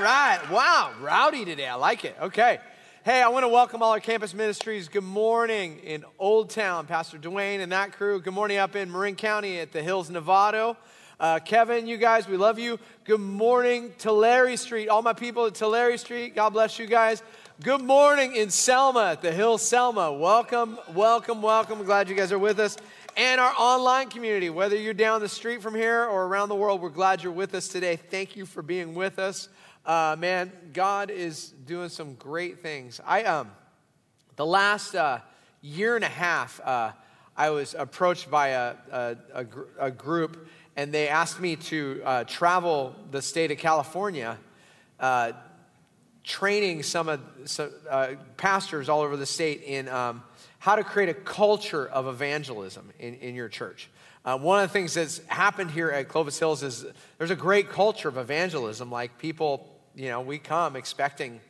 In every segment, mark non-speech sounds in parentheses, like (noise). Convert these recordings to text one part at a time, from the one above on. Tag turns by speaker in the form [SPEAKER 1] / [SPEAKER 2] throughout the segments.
[SPEAKER 1] right. Wow. Rowdy today. I like it. Okay. Hey, I want to welcome all our campus ministries. Good morning in Old Town, Pastor Dwayne and that crew. Good morning up in Marin County at the Hills Novato. Uh, Kevin, you guys, we love you. Good morning, Tulare Street. All my people at Tulare Street, God bless you guys. Good morning in Selma at the Hill Selma. Welcome, welcome, welcome. glad you guys are with us. And our online community, whether you're down the street from here or around the world, we're glad you're with us today. Thank you for being with us. Uh, man, God is doing some great things. I um, the last uh, year and a half, uh, I was approached by a, a, a, gr- a, group, and they asked me to uh, travel the state of California, uh, training some of some, uh, pastors all over the state in um, how to create a culture of evangelism in, in your church. Uh, one of the things that's happened here at Clovis Hills is there's a great culture of evangelism. Like people, you know, we come expecting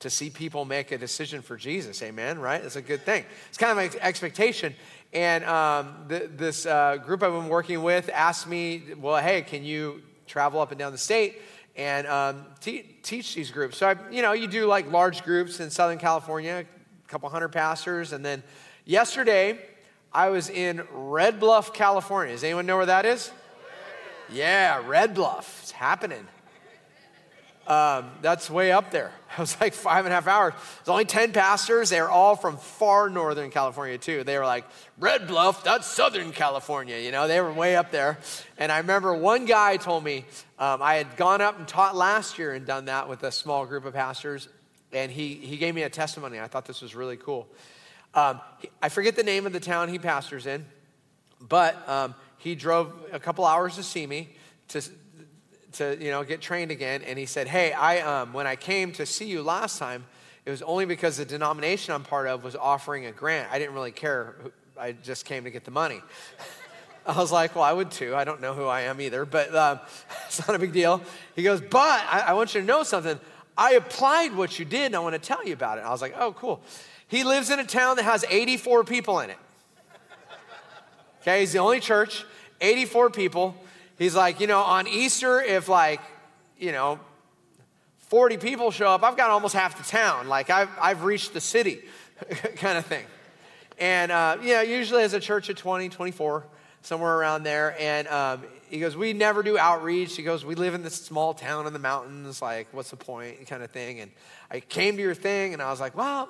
[SPEAKER 1] to see people make a decision for Jesus. Amen, right? It's a good thing. It's kind of an expectation. And um, th- this uh, group I've been working with asked me, well, hey, can you travel up and down the state and um, te- teach these groups? So, I, you know, you do like large groups in Southern California, a couple hundred pastors. And then yesterday, I was in Red Bluff, California. Does anyone know where that is? Yeah, Red Bluff. It's happening. Um, that's way up there. (laughs) It was like five and a half hours. There's only 10 pastors. They are all from far northern California, too. They were like, Red Bluff, that's Southern California. You know, they were way up there. And I remember one guy told me um, I had gone up and taught last year and done that with a small group of pastors and he, he gave me a testimony. I thought this was really cool. Um, I forget the name of the town he pastors in, but um, he drove a couple hours to see me to, to you know, get trained again. And he said, Hey, I, um, when I came to see you last time, it was only because the denomination I'm part of was offering a grant. I didn't really care. I just came to get the money. (laughs) I was like, well, I would too. I don't know who I am either, but um, (laughs) it's not a big deal. He goes, but I, I, want you to know something. I applied what you did and I want to tell you about it. I was like, oh, cool. He lives in a town that has 84 people in it. Okay, he's the only church, 84 people. He's like, you know, on Easter, if like, you know, 40 people show up, I've got almost half the town. Like, I've, I've reached the city (laughs) kind of thing. And, uh, you know, usually as a church of 20, 24, somewhere around there. And um, he goes, We never do outreach. He goes, We live in this small town in the mountains. Like, what's the point? Kind of thing. And I came to your thing and I was like, Well,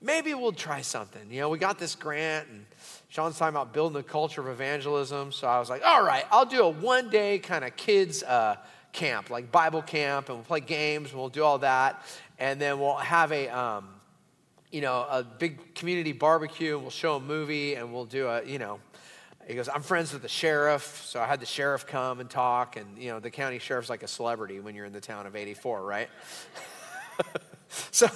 [SPEAKER 1] maybe we'll try something. You know, we got this grant and Shawn's talking about building a culture of evangelism. So I was like, All right, I'll do a one day kind of kids uh, camp, like Bible camp, and we'll play games and we'll do all that. And then we'll have a, um, you know, a big community barbecue and we'll show a movie and we'll do a, you know, he goes, I'm friends with the sheriff. So I had the sheriff come and talk. And, you know, the county sheriff's like a celebrity when you're in the town of 84, right? (laughs) so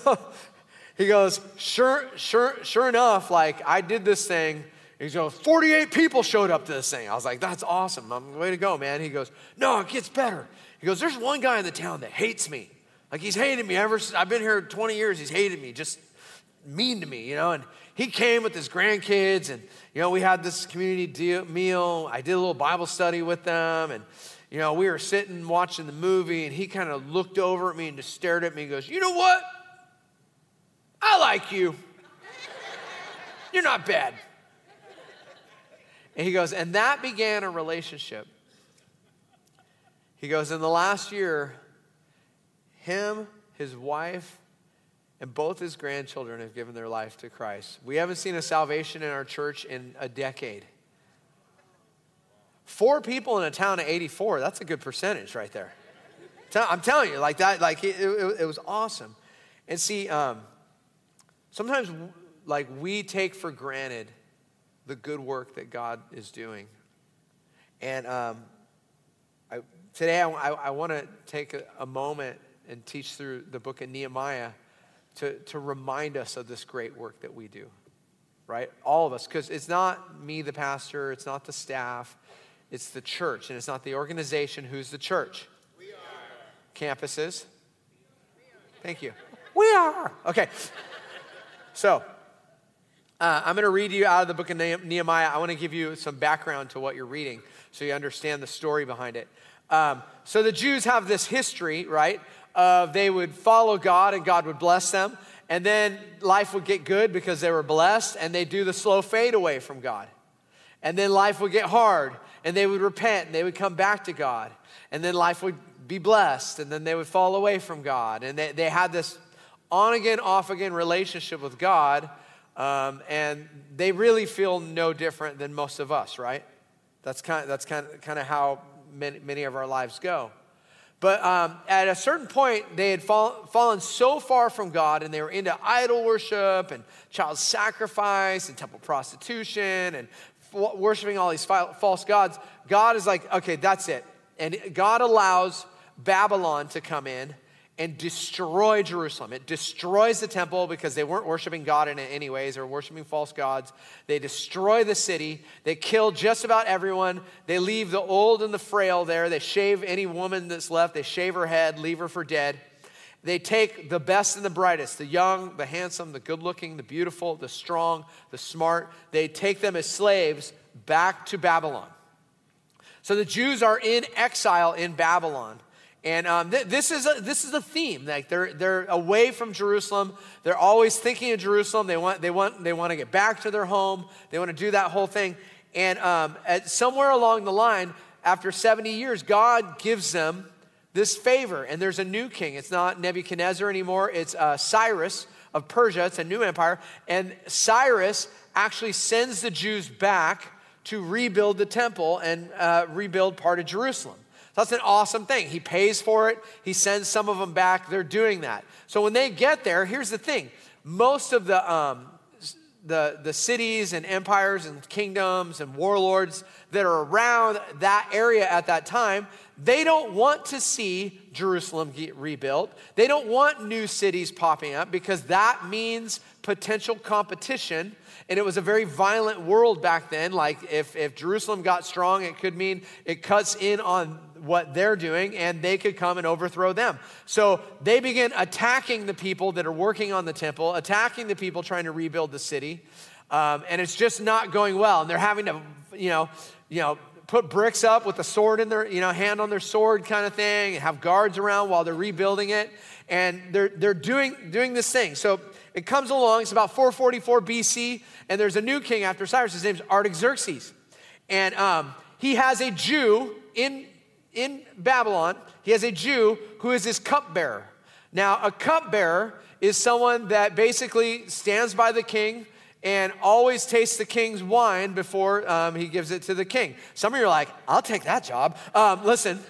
[SPEAKER 1] he goes, sure, sure, sure enough, like I did this thing. He goes, 48 people showed up to this thing. I was like, that's awesome. I'm, way to go, man. He goes, no, it gets better. He goes, there's one guy in the town that hates me. Like he's hated me ever since I've been here 20 years. He's hated me, just mean to me, you know. And he came with his grandkids and you know, we had this community deal, meal. I did a little Bible study with them. And, you know, we were sitting watching the movie, and he kind of looked over at me and just stared at me and goes, You know what? I like you. You're not bad. And he goes, And that began a relationship. He goes, In the last year, him, his wife, and both his grandchildren have given their life to Christ. We haven't seen a salvation in our church in a decade. Four people in a town of 84, that's a good percentage right there. I'm telling you, like that, like it, it, it was awesome. And see, um, sometimes like we take for granted the good work that God is doing. And um, I, today I, I, want to take a, a moment and teach through the book of Nehemiah to, to remind us of this great work that we do, right? All of us, because it's not me, the pastor, it's not the staff, it's the church, and it's not the organization. Who's the church? We are. Campuses? Thank you. We are. Okay. So, uh, I'm going to read you out of the book of Nehemiah. I want to give you some background to what you're reading so you understand the story behind it. Um, so, the Jews have this history, right, of they would follow God and God would bless them. And then life would get good because they were blessed and they do the slow fade away from God. And then life would get hard and they would repent and they would come back to God. And then life would be blessed and then they would fall away from God. And they, they had this on again, off again relationship with God. Um, and they really feel no different than most of us, right? That's kind of, that's kind of, kind of how many, many of our lives go. But um, at a certain point, they had fall, fallen so far from God and they were into idol worship and child sacrifice and temple prostitution and f- worshiping all these false gods. God is like, okay, that's it. And God allows Babylon to come in and destroy Jerusalem. It destroys the temple because they weren't worshiping God in it anyways. They were worshiping false gods. They destroy the city. They kill just about everyone. They leave the old and the frail there. They shave any woman that's left. They shave her head, leave her for dead. They take the best and the brightest, the young, the handsome, the good looking, the beautiful, the strong, the smart. They take them as slaves back to Babylon. So the Jews are in exile in Babylon. And um, th- this, is a, this is a theme. Like they're, they're away from Jerusalem. They're always thinking of Jerusalem. They want, they, want, they want to get back to their home. They want to do that whole thing. And um, at, somewhere along the line, after 70 years, God gives them this favor. And there's a new king. It's not Nebuchadnezzar anymore, it's uh, Cyrus of Persia. It's a new empire. And Cyrus actually sends the Jews back to rebuild the temple and uh, rebuild part of Jerusalem. So that's an awesome thing. He pays for it, he sends some of them back. They're doing that. So when they get there, here's the thing most of the, um, the, the cities and empires and kingdoms and warlords that are around that area at that time, they don't want to see Jerusalem get rebuilt. They don't want new cities popping up because that means potential competition. And it was a very violent world back then. Like if, if Jerusalem got strong, it could mean it cuts in on what they're doing and they could come and overthrow them. So they begin attacking the people that are working on the temple, attacking the people trying to rebuild the city. Um, and it's just not going well. And they're having to, you know, you know, put bricks up with a sword in their, you know, hand on their sword kind of thing, and have guards around while they're rebuilding it. And they're, they're doing, doing this thing. So it comes along, it's about 444 BC, and there's a new king after Cyrus. His name's Artaxerxes. And um, he has a Jew in in Babylon, he has a Jew who is his cupbearer. Now, a cupbearer is someone that basically stands by the king and always tastes the king's wine before um, he gives it to the king. Some of you are like, I'll take that job. Um, listen,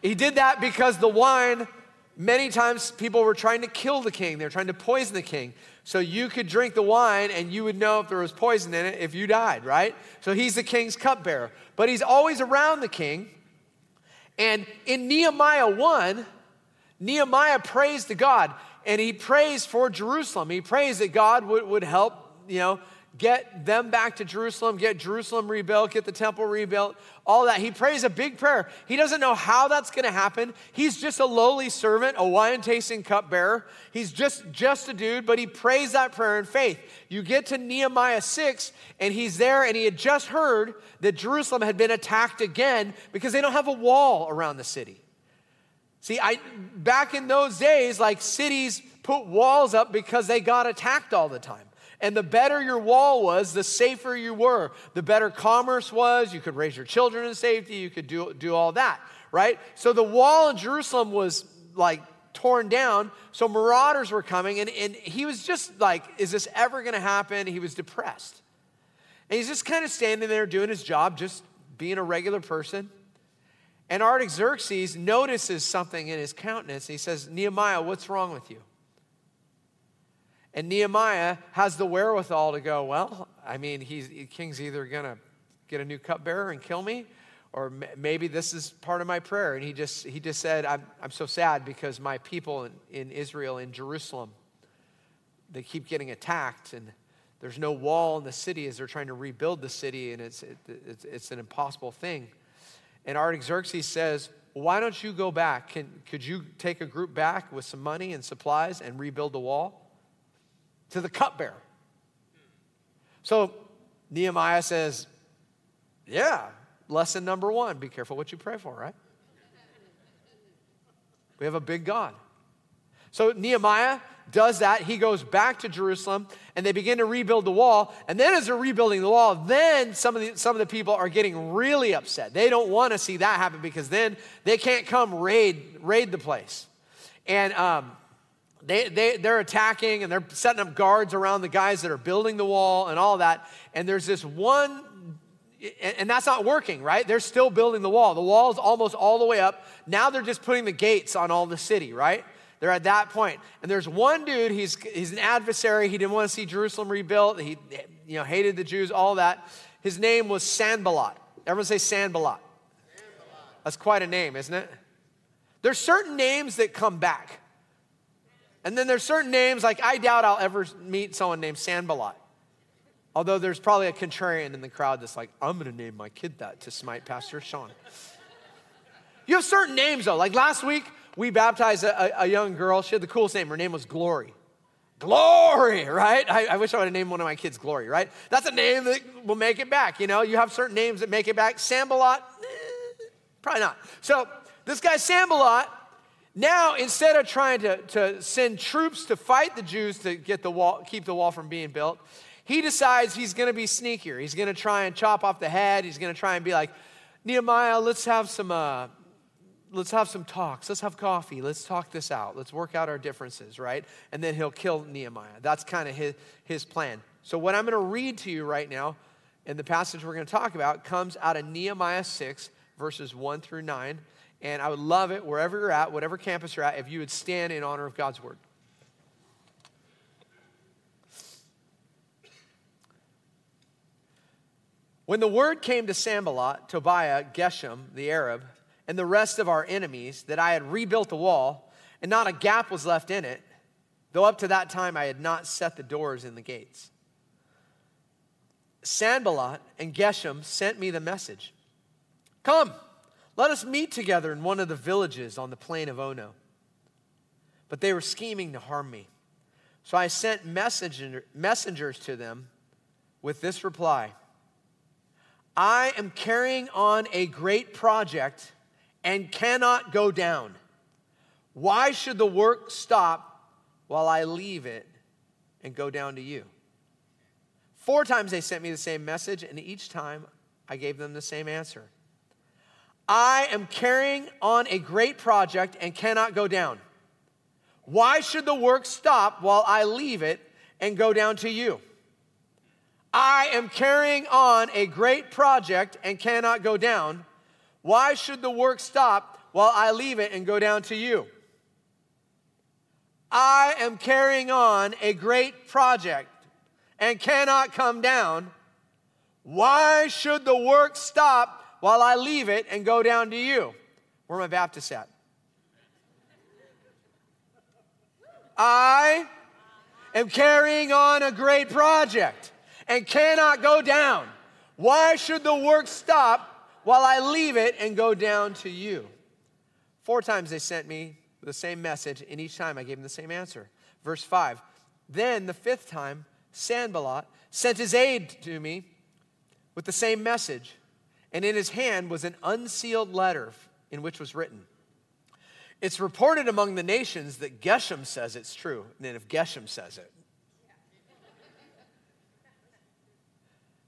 [SPEAKER 1] he did that because the wine, many times people were trying to kill the king, they were trying to poison the king. So you could drink the wine and you would know if there was poison in it if you died, right? So he's the king's cupbearer. But he's always around the king and in Nehemiah 1, Nehemiah prays to God and he prays for Jerusalem. He prays that God would, would help, you know, get them back to Jerusalem, get Jerusalem rebuilt, get the temple rebuilt, all that. He prays a big prayer. He doesn't know how that's going to happen. He's just a lowly servant, a wine tasting cupbearer. He's just just a dude, but he prays that prayer in faith. You get to Nehemiah 6 and he's there and he had just heard that Jerusalem had been attacked again because they don't have a wall around the city. See, I back in those days like cities put walls up because they got attacked all the time. And the better your wall was, the safer you were. The better commerce was. You could raise your children in safety. You could do, do all that, right? So the wall in Jerusalem was like torn down. So marauders were coming. And, and he was just like, is this ever going to happen? He was depressed. And he's just kind of standing there doing his job, just being a regular person. And Artaxerxes notices something in his countenance. He says, Nehemiah, what's wrong with you? And Nehemiah has the wherewithal to go, well, I mean, he's, king's either going to get a new cupbearer and kill me, or maybe this is part of my prayer. And he just, he just said, I'm, I'm so sad because my people in, in Israel, in Jerusalem, they keep getting attacked and there's no wall in the city as they're trying to rebuild the city and it's, it, it's, it's an impossible thing. And Artaxerxes says, why don't you go back? Can, could you take a group back with some money and supplies and rebuild the wall? To the cupbearer. So Nehemiah says, Yeah, lesson number one be careful what you pray for, right? We have a big God. So Nehemiah does that. He goes back to Jerusalem and they begin to rebuild the wall. And then as they're rebuilding the wall, then some of the, some of the people are getting really upset. They don't want to see that happen because then they can't come raid, raid the place. And um, they, they, they're attacking and they're setting up guards around the guys that are building the wall and all that. And there's this one and that's not working, right? They're still building the wall. The wall is almost all the way up. Now they're just putting the gates on all the city, right? They're at that point. And there's one dude, he's, he's an adversary. He didn't want to see Jerusalem rebuilt. He you know, hated the Jews, all that. His name was Sanballat. Everyone say Sanballat. Sanballat. That's quite a name, isn't it? There's certain names that come back. And then there's certain names, like I doubt I'll ever meet someone named Sanballat. Although there's probably a contrarian in the crowd that's like, I'm to name my kid that to smite Pastor Shawn. You have certain names though. Like last week, we baptized a, a, young girl. She had the coolest name. Her name was Glory. Glory, right? I, I wish I would have named one of my kids Glory, right? That's a name that will make it back. You know, you have certain names that make it back. Sanballat, eh, probably not. So this guy Sanballat, now instead of trying to, to send troops to fight the Jews to get the wall, keep the wall from being built, he decides he's going to be sneakier. He's going to try and chop off the head. He's going to try and be like, Nehemiah, let's have some uh, let's have some talks. Let's have coffee. Let's talk this out. Let's work out our differences, right? And then he'll kill Nehemiah. That's kind of his, his plan. So, what I'm going to read to you right now, in the passage we're going to talk about, comes out of Nehemiah 6, verses 1 through 9. And I would love it, wherever you're at, whatever campus you're at, if you would stand in honor of God's word. When the word came to Sanballat, Tobiah, Geshem, the Arab, and the rest of our enemies that I had rebuilt the wall, and not a gap was left in it, though up to that time I had not set the doors in the gates. Sanballat and Geshem sent me the message Come, let us meet together in one of the villages on the plain of Ono. But they were scheming to harm me. So I sent messenger, messengers to them with this reply I am carrying on a great project and cannot go down. Why should the work stop while I leave it and go down to you? Four times they sent me the same message, and each time I gave them the same answer. I am carrying on a great project and cannot go down. Why should the work stop while I leave it and go down to you? I am carrying on a great project and cannot go down. Why should the work stop while I leave it and go down to you? I am carrying on a great project and cannot come down. Why should the work stop while I leave it and go down to you? Where my Baptists at? I am carrying on a great project and cannot go down. Why should the work stop while I leave it and go down to you. Four times they sent me the same message, and each time I gave them the same answer. Verse 5 Then the fifth time, Sanballat sent his aide to me with the same message, and in his hand was an unsealed letter in which was written, It's reported among the nations that Geshem says it's true. And then if Geshem says it,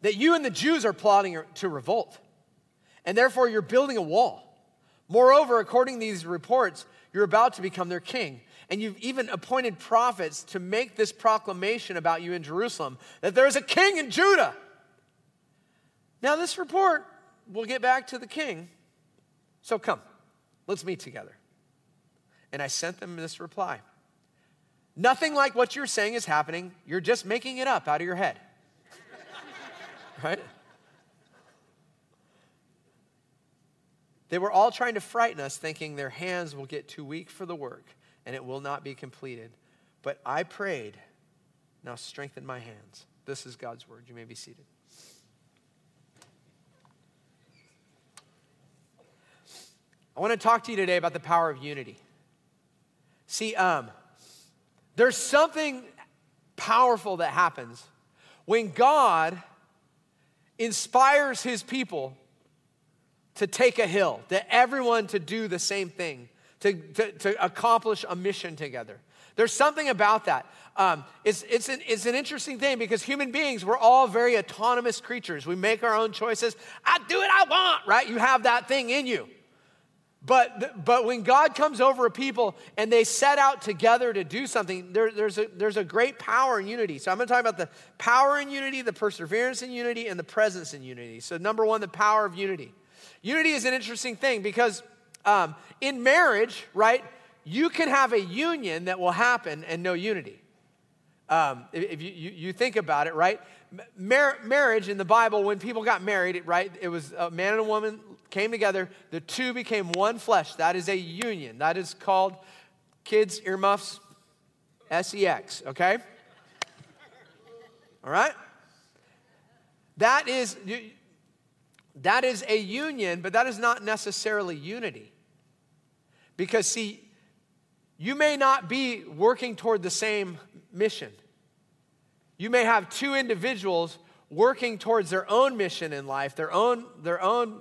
[SPEAKER 1] that you and the Jews are plotting er, to revolt and therefore you're building a wall. Moreover, according to these reports, you're about to become their king. And you've even appointed prophets to make this proclamation about you in Jerusalem that there is a king in Judah. Now, this report, we'll get back to the king. So come, let's meet together. And I sent them this reply Nothing like what you're saying is happening. You're just making it up out of your head. (laughs) right? They were all trying to frighten us, thinking their hands will get too weak for the work and it will not be completed. But I prayed, now strengthen my hands. This is God's word. You may be seated. I want to talk to you today about the power of unity. See, um, there's something powerful that happens when God inspires his people to take a hill, to everyone to do the same thing, to, to, to accomplish a mission together. There's something about that. Um, it's, it's, an, it's an interesting thing because human beings, we're all very autonomous creatures. We make our own choices. I do what I want, right? You have that thing in you. But, but when God comes over a people and they set out together to do something, there, there's, a, there's a great power in unity. So I'm going to talk about the power in unity, the perseverance in unity, and the presence in unity. So, number one, the power of unity. Unity is an interesting thing because um, in marriage, right, you can have a union that will happen and no unity. Um, if you, you, you, think about it, right? Mar- marriage in the Bible, when people got married, right, it was a man and a woman came together, the two became one flesh. That is a union. That is called, kids, earmuffs, SEX, okay? All right? That is, that is a union, but that is not necessarily unity. Because, see, you may not be working toward the same mission. You may have two individuals working towards their own mission in life, their own, their own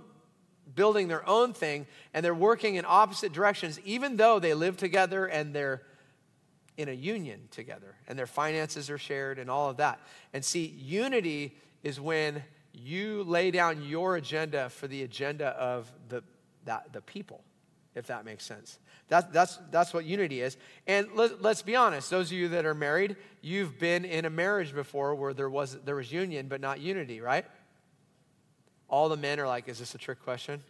[SPEAKER 1] building their own thing, and they're working in opposite directions, even though they live together and they're in a union together, and their finances are shared and all of that. And see, unity is when you lay down your agenda for the agenda of the, that, the people, if that makes sense. That, that's, that's what unity is. And let, let's be honest, those of you that are married, you've been in a marriage before where there was, there was union but not unity, right? All the men are like, is this a trick question?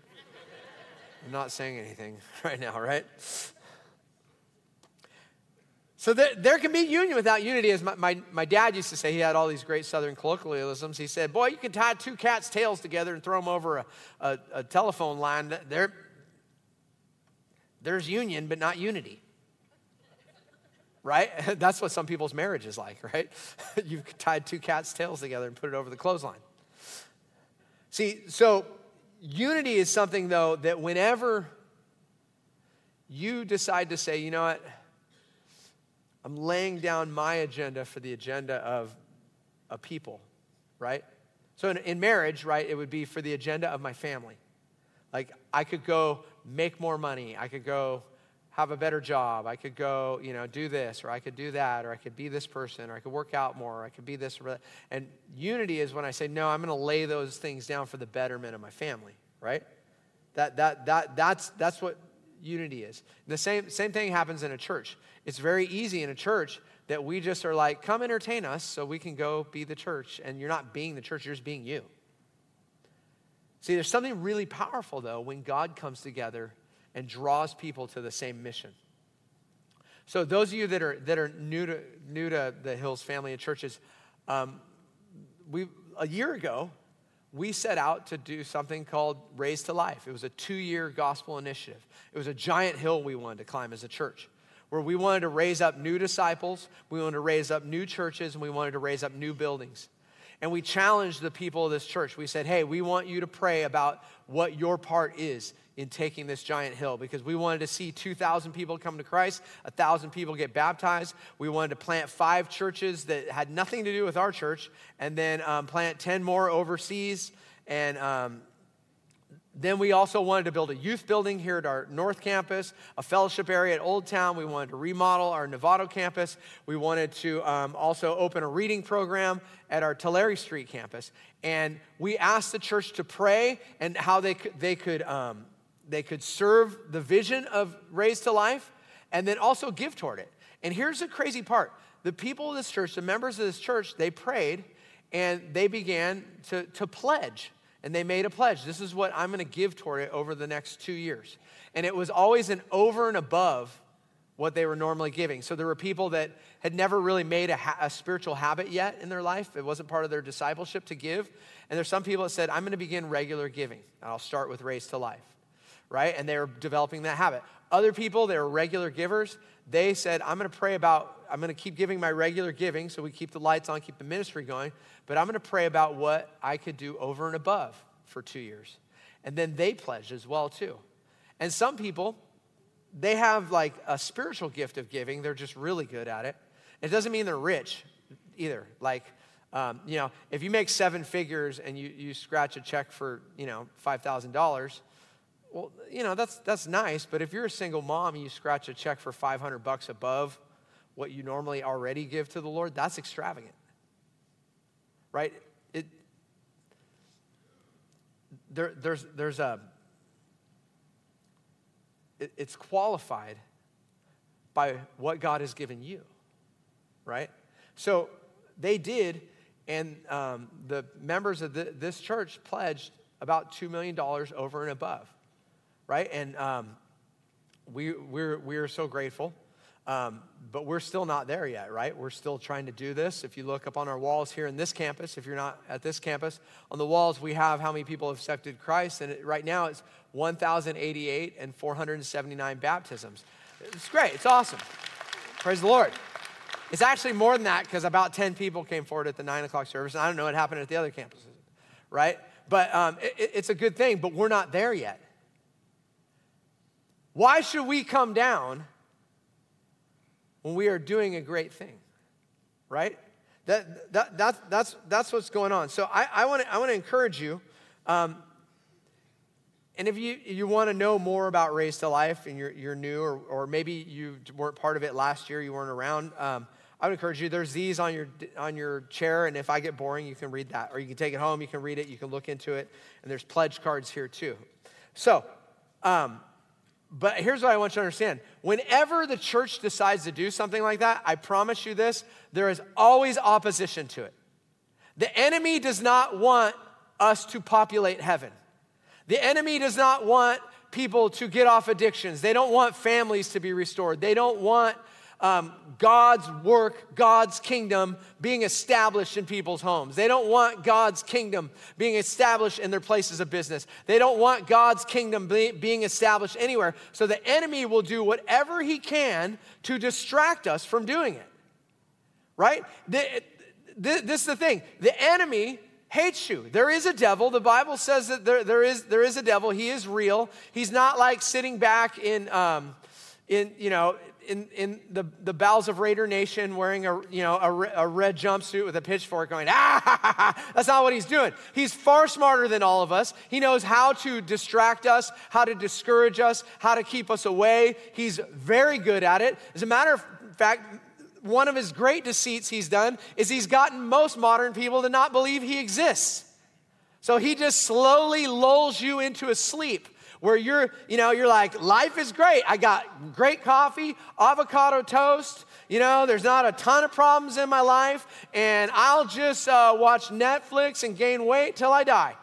[SPEAKER 1] I'm not saying anything (laughs) right now, right? So there, there can be union without unity. As my, my, my, dad used to say, he had all these great southern colloquialisms. He said, Boy, you can tie two cats' tails together and throw them over a, a, a telephone line. There, there's union, but not unity. Right? (laughs) That's what some people's marriage is like, right? (laughs) You've tied two cats' tails together and put it over the clothesline. See, so unity is something, though, that whenever you decide to say, you know what, I'm laying down my agenda for the agenda of a people, right? So in, in, marriage, right, it would be for the agenda of my family. Like I could go make more money, I could go have a better job. I could go, you know, do this, or I could do that, or I could be this person, or I could work out more, or I could be this or that. And unity is when I say, no, I'm going to lay those things down for the betterment of my family, right? That, that, that, that's, that's what unity is. The same, same thing happens in a church. It's very easy in a church that we just are like, come entertain us so we can go be the church. And you're not being the church, you're just being you. See, there's something really powerful, though, when God comes together and draws people to the same mission. So those of you that are that are new to new to the Hills family and churches, um, we a year ago we set out to do something called Raised to Life. It was a two-year gospel initiative. It was a giant hill we wanted to climb as a church, where we wanted to raise up new disciples, we wanted to raise up new churches, and we wanted to raise up new buildings. And we challenged the people of this church. We said, "Hey, we want you to pray about what your part is in taking this giant hill because we wanted to see 2,000 people come to Christ, 1,000 people get baptized. We wanted to plant five churches that had nothing to do with our church, and then um, plant 10 more overseas. And um, then we also wanted to build a youth building here at our North Campus, a fellowship area at Old Town. We wanted to remodel our Novato campus. We wanted to um, also open a reading program at our Tulare Street campus. And we asked the church to pray and how they could, they could um, they could serve the vision of Raised to Life and then also give toward it. And here's the crazy part the people of this church, the members of this church, they prayed and they began to, to pledge. And they made a pledge. This is what I'm going to give toward it over the next two years. And it was always an over and above what they were normally giving. So there were people that had never really made a, ha- a, spiritual habit yet in their life. It wasn't part of their discipleship to give. And there's some people that said, I'm going to begin regular giving. And I'll start with Raise to Life right? And they were developing that habit. Other people, they were regular givers. They said, I'm going to pray about, I'm going to keep giving my regular giving so we keep the lights on, keep the ministry going, but I'm going to pray about what I could do over and above for two years. And then they pledged as well, too. And some people, they have like a spiritual gift of giving, they're just really good at it. It doesn't mean they're rich either. Like, um, you know, if you make seven figures and you, you scratch a check for, you know, $5,000, well, you know, that's, that's nice, but if you're a single mom and you scratch a check for 500 bucks above what you normally already give to the Lord, that's extravagant. Right? It, there, there's, there's a, it, it's qualified by what God has given you, right? So they did, and um, the members of the, this church pledged about $2 million over and above, right? And um, we, we're, we're so grateful. Um, but we're still not there yet, right? We're still trying to do this. If you look up on our walls here in this campus, if you're not at this campus, on the walls we have how many people have accepted Christ, and it, right now it's 1,088 and 479 baptisms. It's great. It's awesome. Praise the Lord. It's actually more than that because about 10 people came forward at the 9 o'clock service. And I don't know what happened at the other campuses, right? But um, it, it's a good thing, but we're not there yet. Why should we come down when we are doing a great thing? Right? That, that, that, that's, that's what's going on. So I, I want to I wanna encourage you. Um, and if you, you want to know more about Raised to Life and you're, you're new, or, or maybe you weren't part of it last year, you weren't around, um, I would encourage you. There's these on your, on your chair, and if I get boring, you can read that. Or you can take it home, you can read it, you can look into it. And there's pledge cards here too. So, um, but here's what I want you to understand. Whenever the church decides to do something like that, I promise you this, there is always opposition to it. The enemy does not want us to populate heaven. The enemy does not want people to get off addictions. They don't want families to be restored. They don't want um, God's work, God's kingdom being established in people's homes. They don't want God's kingdom being established in their places of business. They don't want God's kingdom be, being established anywhere. So the enemy will do whatever he can to distract us from doing it. Right? The, the, this is the thing the enemy hates you. There is a devil. The Bible says that there, there, is, there is a devil. He is real. He's not like sitting back in, um, in you know, in, in the, the bowels of Raider Nation wearing a, you know, a, a red jumpsuit with a pitchfork going, ah, that's not what he's doing. He's far smarter than all of us. He knows how to distract us, how to discourage us, how to keep us away. He's very good at it. As a matter of fact, one of his great deceits he's done is he's gotten most modern people to not believe he exists. So he just slowly lulls you into a sleep where you're, you know, you're like, life is great. I got great coffee, avocado toast. You know, there's not a ton of problems in my life, and I'll just uh, watch Netflix and gain weight till I die.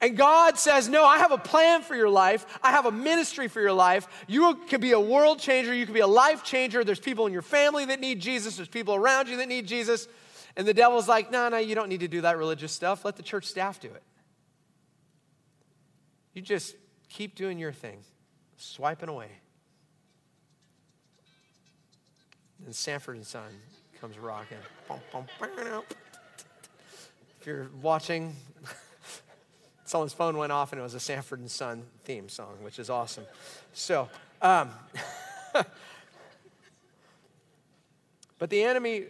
[SPEAKER 1] And God says, No, I have a plan for your life. I have a ministry for your life. You could be a world changer. You could be a life changer. There's people in your family that need Jesus. There's people around you that need Jesus. And the devil's like, no, no, you don't need to do that religious stuff. Let the church staff do it. You just keep doing your thing, swiping away. And Sanford and Son comes rocking. If you're watching, (laughs) someone's phone went off and it was a Sanford and Son theme song, which is awesome. So, um, (laughs) but the enemy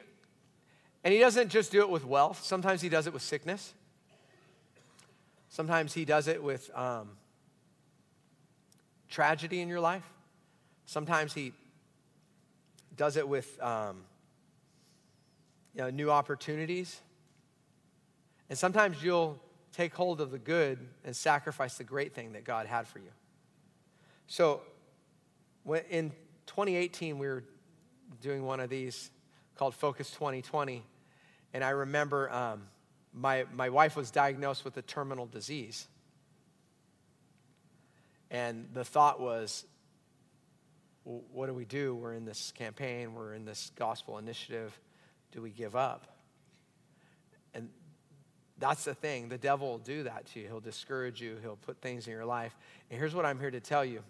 [SPEAKER 1] and he doesn't just do it with wealth, sometimes he does it with sickness. Sometimes he does it with um, tragedy in your life. Sometimes he does it with um, you know, new opportunities. And sometimes you'll take hold of the good and sacrifice the great thing that God had for you. So in 2018, we were doing one of these called Focus 2020. And I remember um, my, my wife was diagnosed with a terminal disease. And the thought was, what do we do? We're in this campaign, we're in this gospel initiative. Do we give up? And that's the thing. The devil will do that to you. He'll discourage you, he'll put things in your life. And here's what I'm here to tell you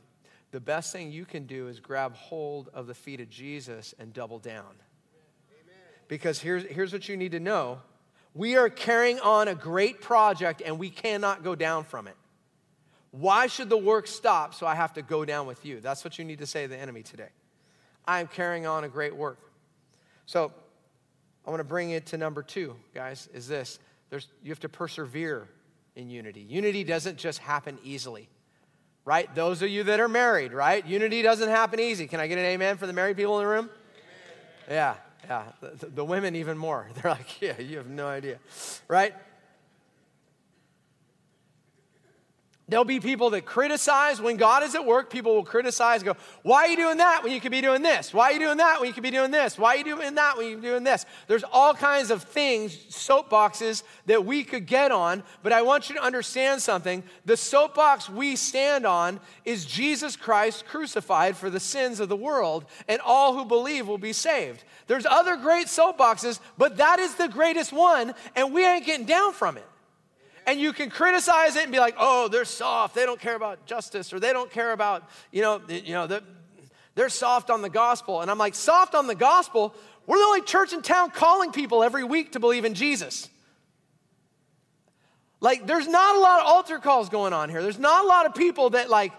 [SPEAKER 1] the best thing you can do is grab hold of the feet of Jesus and double down because here's, here's what you need to know we are carrying on a great project and we cannot go down from it. Why should the work stop so I have to go down with you? That's what you need to say to the enemy today. I am carrying on a great work. So I want to bring it to number two, guys, is this There's, you have to persevere in unity. Unity doesn't just happen easily, right? Those of you that are married, right? Unity doesn't happen easy. Can I get an amen for the married people in the room? Amen. Yeah, yeah. The, the women, even more. (laughs) They're like, yeah, you have no idea, right? There'll be people that criticize when God is at work. People will criticize, go, Why are you doing that when you could be doing this? Why are you doing that when you could be doing this? Why are you doing that when you're doing this? There's all kinds of things, soapboxes that we could get on, but I want you to understand something. The soapbox we stand on is Jesus Christ crucified for the sins of the world, and all who believe will be saved. There's other great soapboxes, but that is the greatest one, and we ain't getting down from it and you can criticize it and be like, oh, they're soft. They don't care about justice or they don't care about, you know, you know, they're, they're soft on the gospel. And I'm like, soft on the gospel? We're the only church in town calling people every week to believe in Jesus. Like, there's not a lot of altar calls going on here. There's not a lot of people that, like,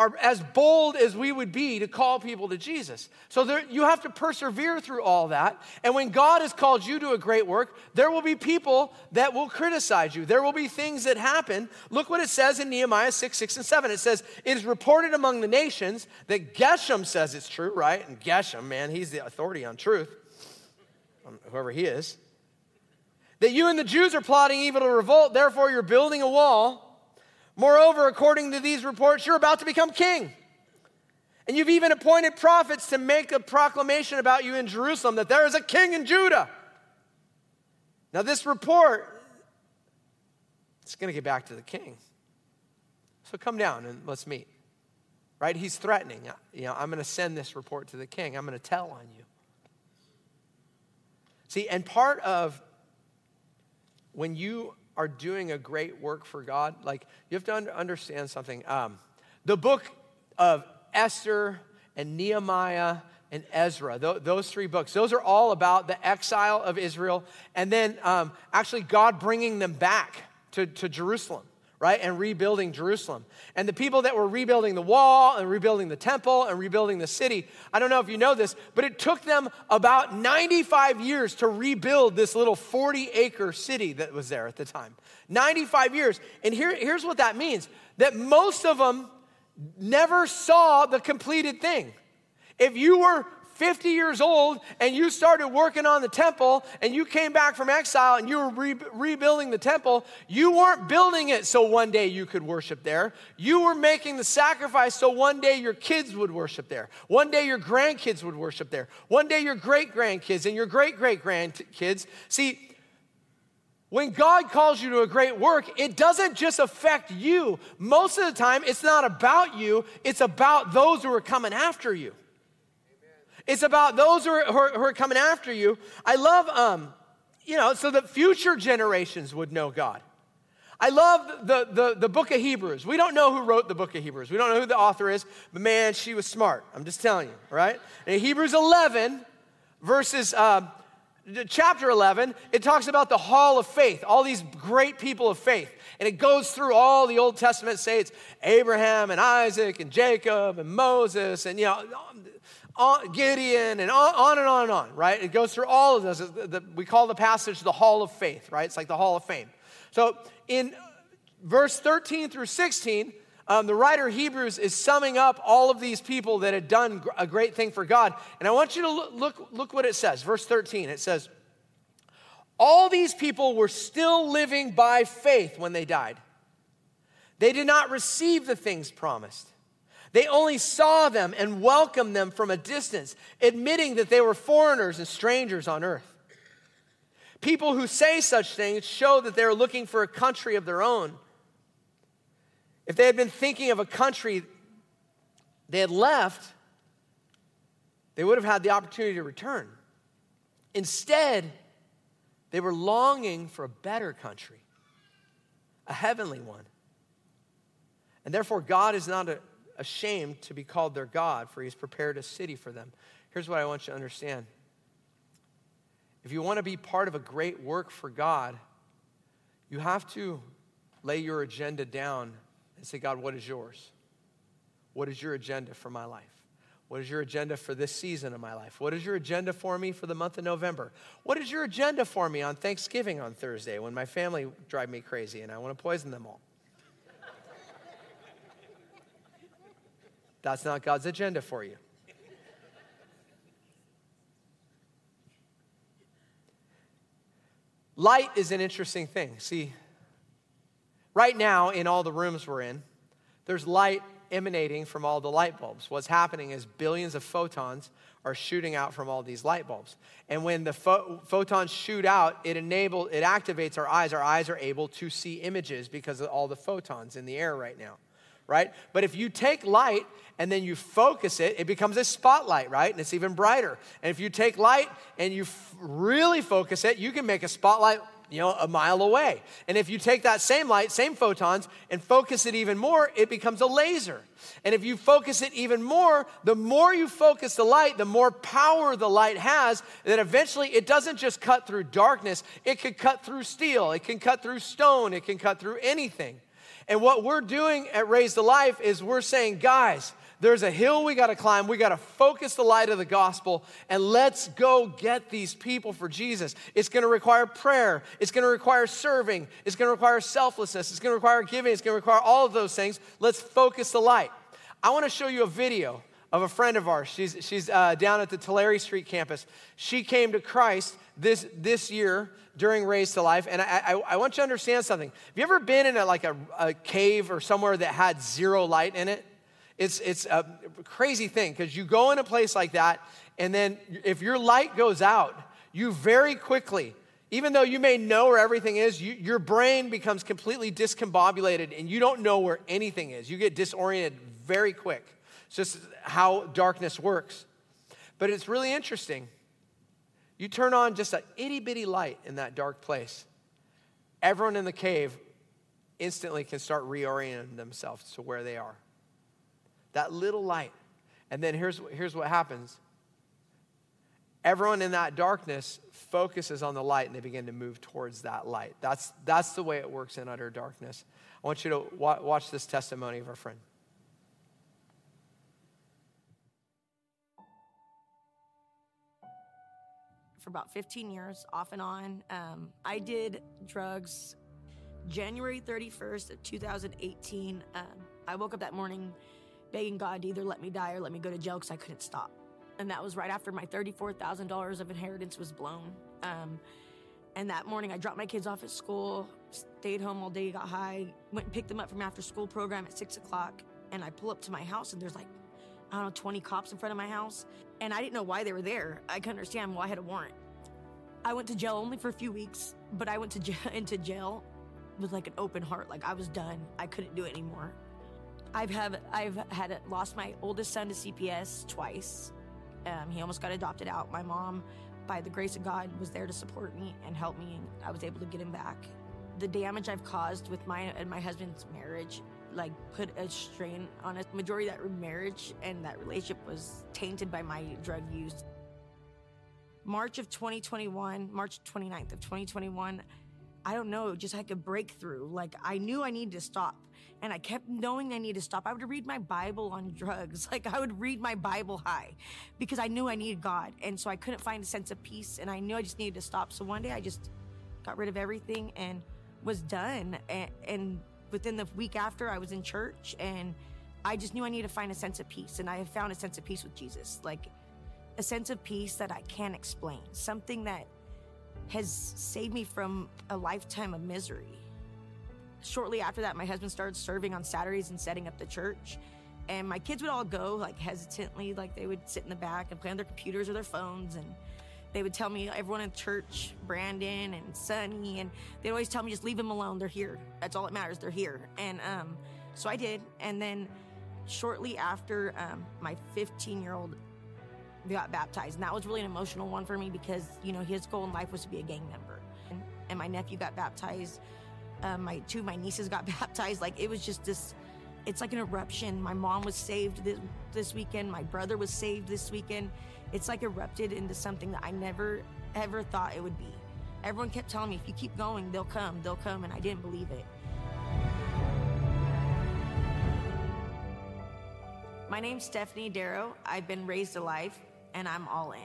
[SPEAKER 1] are as bold as we would be to call people to Jesus. So there, you have to persevere through all that. And when God has called you to a great work, there will be people that will criticize you. There will be things that happen. Look what it says in Nehemiah 6, 6, and 7. It says, It is reported among the nations that Geshem says it's true, right? And Geshem, man, he's the authority on truth, whoever he is. That you and the Jews are plotting evil to revolt, therefore you're building a wall Moreover, according to these reports, you're about to become king. And you've even appointed prophets to make a proclamation about you in Jerusalem that there is a king in Judah. Now, this report, it's going to get back to the king. So come down and let's meet. Right? He's threatening. Uh, you know, I'm going to send this report to the king. I'm going to tell on you. See, and part of when you are doing a great work for God, like you have to understand something. Um, the book of Esther and Nehemiah and Ezra, th- those three books, those are all about the exile of Israel and then um, actually God bringing them back to, to Jerusalem right? And rebuilding Jerusalem. And the people that were rebuilding the wall and rebuilding the temple and rebuilding the city, I don't know if you know this, but it took them about 95 years to rebuild this little 40 acre city that was there at the time. 95 years. And here, here's what that means that most of them never saw the completed thing. If you were 50 years old and you started working on the temple and you came back from exile and you were re- rebuilding the temple, you weren't building it so one day you could worship there. You were making the sacrifice so one day your kids would worship there. One day your grandkids would worship there. One day your great grandkids and your great great grandkids. See, when God calls you to a great work, it doesn't just affect you. Most of the time, it's not about you, it's about those who are coming after you. It's about those who are, who are, who are coming after you. I love, um, you know, so that future generations would know God. I love the, the, the book of Hebrews. We don't know who wrote the book of Hebrews. We don't know who the author is, but man, she was smart. I'm just telling you, right? In Hebrews 11, verses, uh, chapter 11, it talks about the hall of faith, all these great people of faith. And it goes through all the Old Testament saints Abraham and Isaac and Jacob and Moses and, you know, Gideon, and on, and on and on, right? It goes through all of this. we call the passage the Hall of Faith, right? It's like the Hall of Fame. So in verse 13 through 16, um, the writer Hebrews is summing up all of these people that had done a great thing for God. And I want you to look, look, look what it says. Verse 13, it says, All these people were still living by faith when they died. They did not receive the things promised. They only saw them and welcomed them from a distance, admitting that they were foreigners and strangers on earth. People who say such things show that they're looking for a country of their own. If they had been thinking of a country they had left, they would have had the opportunity to return. Instead, they were longing for a better country, a heavenly one. And therefore, God is not a, ashamed to be called their God, for he's prepared a city for them. Here's what I want you to understand. If you want to be part of a great work for God, you have to lay your agenda down and say, God, what is yours? What is your agenda for my life? What is your agenda for this season of my life? What is your agenda for me for the month of November? What is your agenda for me on Thanksgiving on Thursday when my family drive me crazy and I want to poison them all? That's not God's agenda for you. Light is an interesting thing. See, right now in all the rooms we're in, there's light emanating from all the light bulbs. What's happening is billions of photons are shooting out from all these light bulbs. And when the pho- photons shoot out, it enables it activates our eyes. Our eyes are able to see images because of all the photons in the air right now. Right? But if you take light and then you focus it, it becomes a spotlight, right? And it's even brighter. And if you take light and you f- really focus it, you can make a spotlight you know, a mile away. And if you take that same light, same photons, and focus it even more, it becomes a laser. And if you focus it even more, the more you focus the light, the more power the light has, that eventually it doesn't just cut through darkness, it can cut through steel, it can cut through stone, it can cut through anything. And what we're doing at Raised to Life is we're saying, guys, there's a hill we got to climb. We got to focus the light of the gospel and let's go get these people for Jesus. It's going to require prayer. It's going to require serving. It's going to require selflessness. It's going to require giving. It's going to require all of those things. Let's focus the light. I want to show you a video of a friend of ours. She's, she's uh, down at the Tulare Street campus. She came to Christ this, this year during Raised to Life. And I, I, I, want you to understand something. Have you ever been in a, like a, a cave or somewhere that had zero light in it? It's, it's a crazy thing because you go in a place like that, and then if your light goes out, you very quickly, even though you may know where everything is, you, your brain becomes completely discombobulated and you don't know where anything is. You get disoriented very quick. It's just how darkness works. But it's really interesting. You turn on just an itty bitty light in that dark place, everyone in the cave instantly can start reorienting themselves to where they are that little light. And then here's, here's what happens everyone in that darkness focuses on the light and they begin to move towards that light. That's, that's the way it works in utter darkness. I want you to wa- watch this testimony of our friend.
[SPEAKER 2] For about 15 years, off and on, um, I did drugs. January 31st of 2018, um, I woke up that morning begging God to either let me die or let me go to jail because I couldn't stop. And that was right after my $34,000 of inheritance was blown. Um, and that morning, I dropped my kids off at school, stayed home all day, got high, went and picked them up from after school program at six o'clock. And I pull up to my house, and there's like, I don't know, 20 cops in front of my house. And I didn't know why they were there. I couldn't understand why I had a warrant. I went to jail only for a few weeks, but I went to jail, (laughs) into jail with like an open heart. Like I was done. I couldn't do it anymore. I've have I've had lost my oldest son to CPS twice. Um, he almost got adopted out. My mom, by the grace of God, was there to support me and help me, and I was able to get him back. The damage I've caused with my and my husband's marriage, like, put a strain on a majority that marriage, and that relationship was tainted by my drug use. March of 2021, March 29th of 2021, I don't know, just like a breakthrough. Like I knew I needed to stop and I kept knowing I needed to stop. I would read my Bible on drugs. (laughs) Like I would read my Bible high because I knew I needed God. And so I couldn't find a sense of peace and I knew I just needed to stop. So one day I just got rid of everything and was done. And, and within the week after, I was in church and I just knew I needed to find a sense of peace. And I have found a sense of peace with Jesus. Like a sense of peace that I can't explain, something that has saved me from a lifetime of misery. Shortly after that, my husband started serving on Saturdays and setting up the church. And my kids would all go like hesitantly, like they would sit in the back and play on their computers or their phones. And they would tell me, everyone in church, Brandon and Sonny, and they'd always tell me, just leave them alone. They're here. That's all that matters. They're here. And um, so I did. And then shortly after, um, my 15 year old got baptized. And that was really an emotional one for me because, you know, his goal in life was to be a gang member. And, and my nephew got baptized. Um, my two of my nieces got (laughs) baptized. Like it was just this, it's like an eruption. My mom was saved this, this weekend. My brother was saved this weekend. It's like erupted into something that I never ever thought it would be. Everyone kept telling me, if you keep going, they'll come, they'll come, and I didn't believe it. My name's Stephanie Darrow. I've been raised to life, and I'm all in.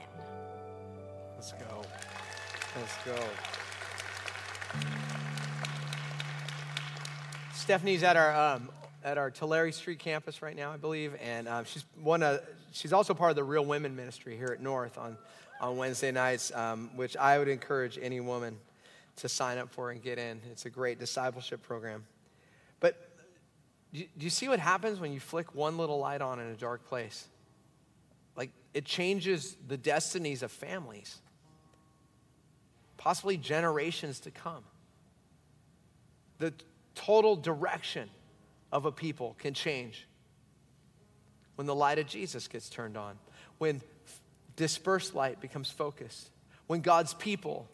[SPEAKER 1] Let's go. Let's go. Stephanie's at our um, at our Tulare Street campus right now, I believe, and um, she's one of she's also part of the Real Women Ministry here at North on on Wednesday nights, um, which I would encourage any woman to sign up for and get in. It's a great discipleship program. But do you see what happens when you flick one little light on in a dark place? Like it changes the destinies of families, possibly generations to come. The total direction of a people can change when the light of Jesus gets turned on, when dispersed light becomes focused, when God's people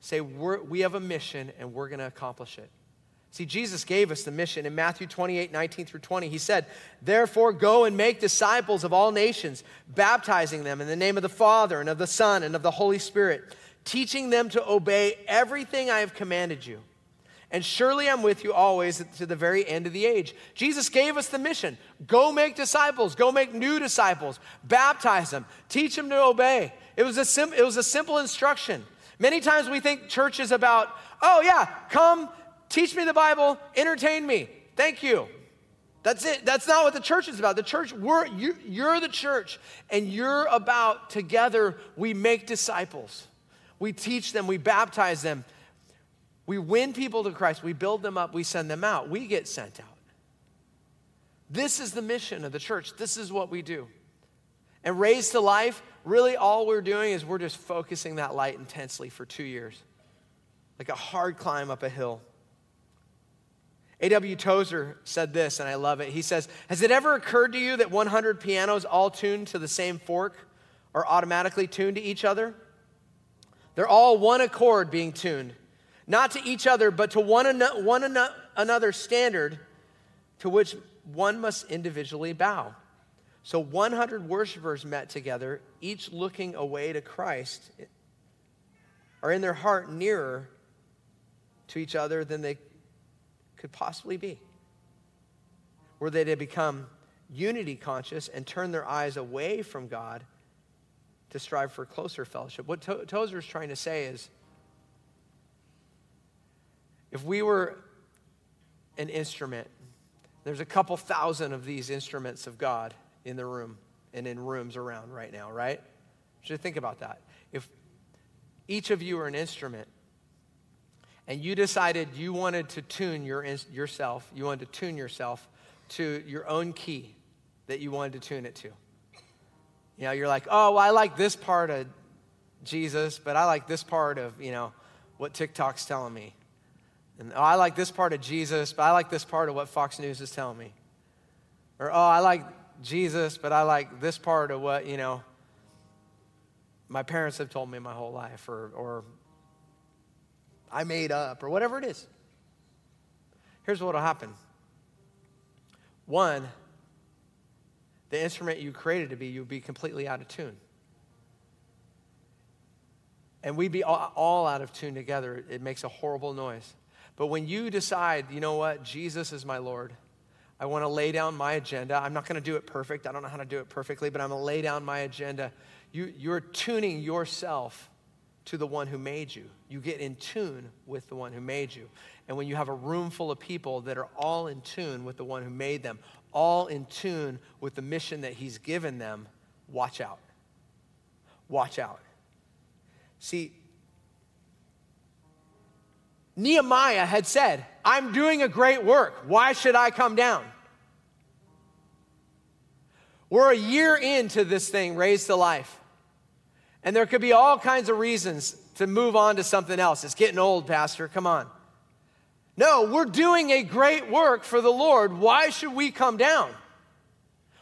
[SPEAKER 1] say, We have a mission and we're going to accomplish it. See, Jesus gave us the mission in Matthew 28 19 through 20. He said, Therefore, go and make disciples of all nations, baptizing them in the name of the Father and of the Son and of the Holy Spirit, teaching them to obey everything I have commanded you. And surely I'm with you always to the very end of the age. Jesus gave us the mission go make disciples, go make new disciples, baptize them, teach them to obey. It was a, sim- it was a simple instruction. Many times we think church is about, oh, yeah, come teach me the Bible, entertain me. Thank you. That's it. That's not what the church is about. The church, we're, you, you're the church, and you're about together, we make disciples. We teach them, we baptize them, we win people to Christ, we build them up, we send them out, we get sent out. This is the mission of the church. This is what we do. And raised to life, really all we're doing is we're just focusing that light intensely for two years, like a hard climb up a hill. A.W. Tozer said this, and I love it. He says, Has it ever occurred to you that 100 pianos all tuned to the same fork are automatically tuned to each other? They're all one accord being tuned, not to each other, but to one, an- one an- another standard to which one must individually bow. So 100 worshipers met together, each looking away to Christ, are in their heart nearer to each other than they could possibly be. Were they to become unity conscious and turn their eyes away from God to strive for closer fellowship. What to- Tozer is trying to say is if we were an instrument, there's a couple thousand of these instruments of God in the room and in rooms around right now, right? Should think about that. If each of you are an instrument, and you decided you wanted to tune your, yourself, you wanted to tune yourself to your own key that you wanted to tune it to. You know, you're like, oh, well, I like this part of Jesus, but I like this part of, you know, what TikTok's telling me. And oh, I like this part of Jesus, but I like this part of what Fox News is telling me. Or, oh, I like Jesus, but I like this part of what, you know, my parents have told me my whole life, or, or I made up, or whatever it is. Here's what will happen one, the instrument you created to be, you'll be completely out of tune. And we'd be all out of tune together. It makes a horrible noise. But when you decide, you know what, Jesus is my Lord, I want to lay down my agenda. I'm not going to do it perfect. I don't know how to do it perfectly, but I'm going to lay down my agenda. You, you're tuning yourself to the one who made you. You get in tune with the one who made you. And when you have a room full of people that are all in tune with the one who made them, all in tune with the mission that he's given them, watch out. Watch out. See, Nehemiah had said, I'm doing a great work. Why should I come down? We're a year into this thing, raised to life. And there could be all kinds of reasons to move on to something else. It's getting old, Pastor. Come on. No, we're doing a great work for the Lord. Why should we come down?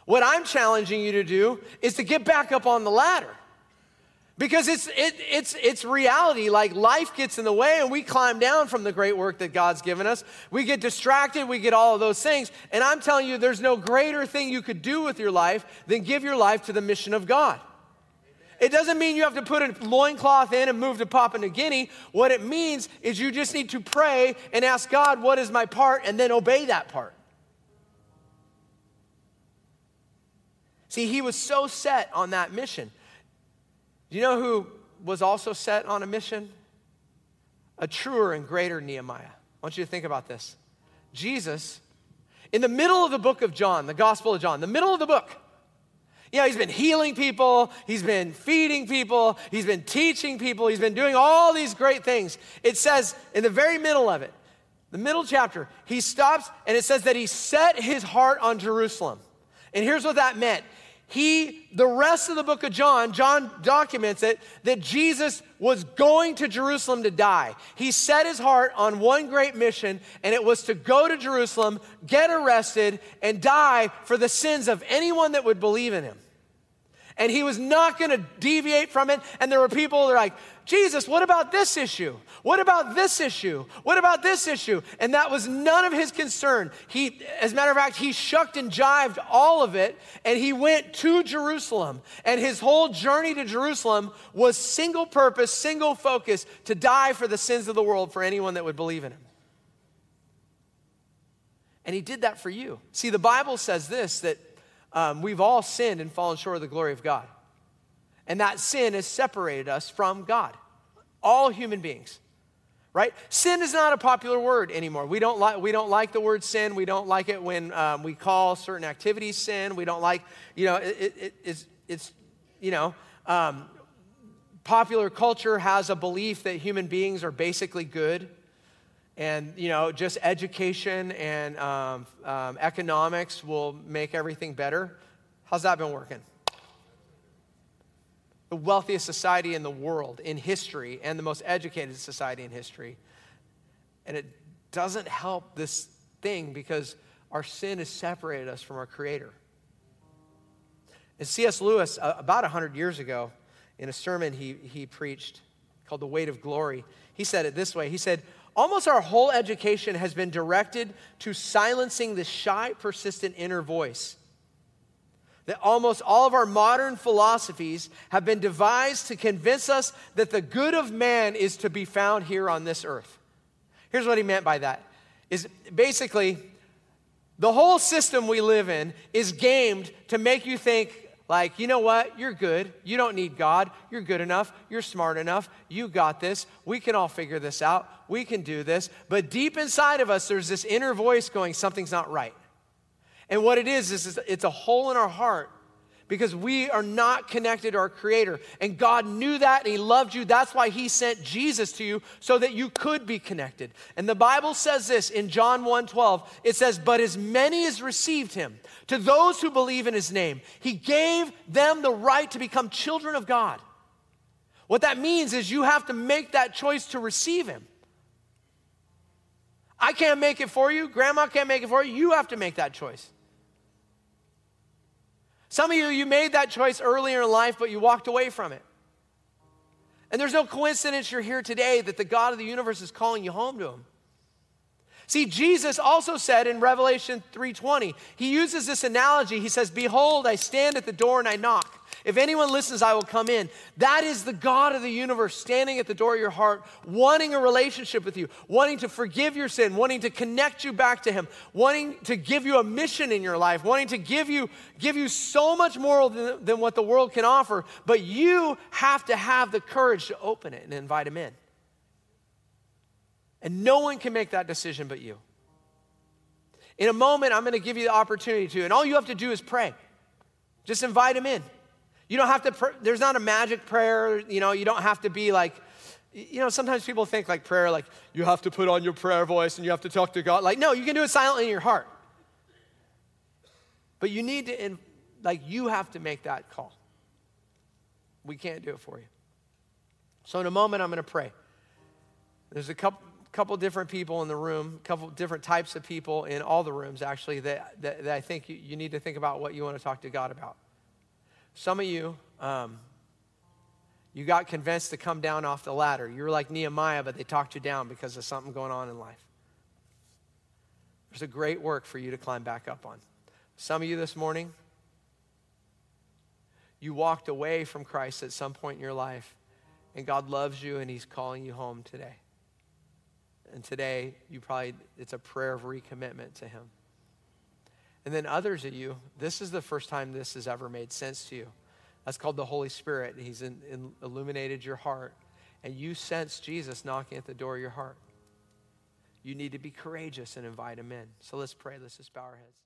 [SPEAKER 1] What I'm challenging you to do is to get back up on the ladder. Because it's, it, it's, it's reality. Like life gets in the way and we climb down from the great work that God's given us. We get distracted, we get all of those things. And I'm telling you, there's no greater thing you could do with your life than give your life to the mission of God. It doesn't mean you have to put a loincloth in and move to Papua New Guinea. What it means is you just need to pray and ask God, what is my part, and then obey that part. See, he was so set on that mission. Do you know who was also set on a mission? A truer and greater Nehemiah. I want you to think about this. Jesus, in the middle of the book of John, the Gospel of John, the middle of the book, know, he's been healing people, he's been feeding people, he's been teaching people, he's been doing all these great things. It says in the very middle of it, the middle chapter, he stops and it says that he set his heart on Jerusalem. And here's what that meant he, the rest of the book of John, John documents it that Jesus was going to Jerusalem to die. He set his heart on one great mission, and it was to go to Jerusalem, get arrested, and die for the sins of anyone that would believe in him. And he was not going to deviate from it. And there were people that are like, Jesus, what about this issue? What about this issue? What about this issue? And that was none of his concern. He, as a matter of fact, he shucked and jived all of it and he went to Jerusalem. And his whole journey to Jerusalem was single purpose, single focus to die for the sins of the world for anyone that would believe in him. And he did that for you. See, the Bible says this that um, we've all sinned and fallen short of the glory of God. And that sin has separated us from God, all human beings. Right? Sin is not a popular word anymore. We don't like we don't like the word sin. We don't like it when um, we call certain activities sin. We don't like you know it, it, it's it's you know um, popular culture has a belief that human beings are basically good, and you know just education and um, um economics will make everything better. How's that been working? The wealthiest society in the world in history and the most educated society in history. And it doesn't help this thing because our sin has separated us from our Creator. And C.S. Lewis, uh, about 100 years ago, in a sermon he, he preached called The Weight of Glory, he said it this way He said, Almost our whole education has been directed to silencing the shy, persistent inner voice that almost all of our modern philosophies have been devised to convince us that the good of man is to be found here on this earth. Here's what he meant by that is basically the whole system we live in is gamed to make you think like, you know what? You're good. You don't need God. You're good enough. You're smart enough. You got this. We can all figure this out. We can do this. But deep inside of us, there's this inner voice going, something's not right. And what it is, is it's a hole in our heart because we are not connected to our Creator. And God knew that and He loved you. That's why He sent Jesus to you so that you could be connected. And the Bible says this in John 1 12. It says, But as many as received Him, to those who believe in His name, He gave them the right to become children of God. What that means is you have to make that choice to receive Him. I can't make it for you. Grandma can't make it for you. You have to make that choice. Some of you, you made that choice earlier in life, but you walked away from it. And there's no coincidence you're here today that the God of the universe is calling you home to him. See, Jesus also said in Revelation 3:20, he uses this analogy. He says, "Behold, I stand at the door and I knock. If anyone listens, I will come in. That is the God of the universe standing at the door of your heart, wanting a relationship with you, wanting to forgive your sin, wanting to connect you back to Him, wanting to give you a mission in your life, wanting to give you, give you so much more than, than what the world can offer. But you have to have the courage to open it and invite Him in. And no one can make that decision but you. In a moment, I'm going to give you the opportunity to, and all you have to do is pray. Just invite him in. You don't have to, pr- there's not a magic prayer, you know, you don't have to be like, you know, sometimes people think like prayer, like you have to put on your prayer voice and you have to talk to God. Like, no, you can do it silently in your heart. But you need to, in, like, you have to make that call. We can't do it for you. So, in a moment, I'm going to pray. There's a couple, couple different people in the room, a couple different types of people in all the rooms, actually, that, that, that I think you, you need to think about what you want to talk to God about. Some of you, um, you got convinced to come down off the ladder. You were like Nehemiah, but they talked you down because of something going on in life. There's a great work for you to climb back up on. Some of you this morning, you walked away from Christ at some point in your life, and God loves you and He's calling you home today. And today, you probably, it's a prayer of recommitment to Him. And then others of you, this is the first time this has ever made sense to you. That's called the Holy Spirit. He's in, in illuminated your heart, and you sense Jesus knocking at the door of your heart. You need to be courageous and invite him in. So let's pray. Let's just bow our heads.